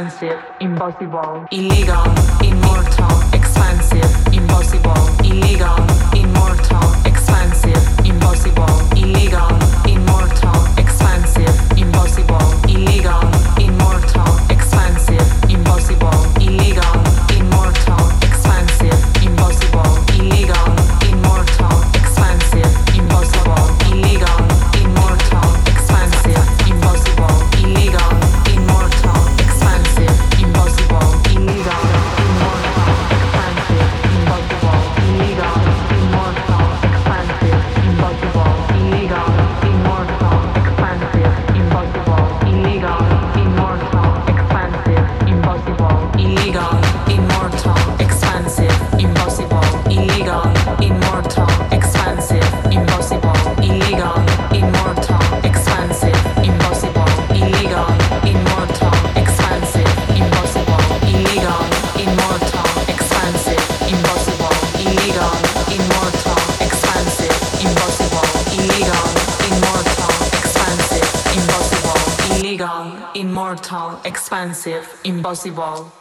impossible, impossible, illegal, expansive, impossible.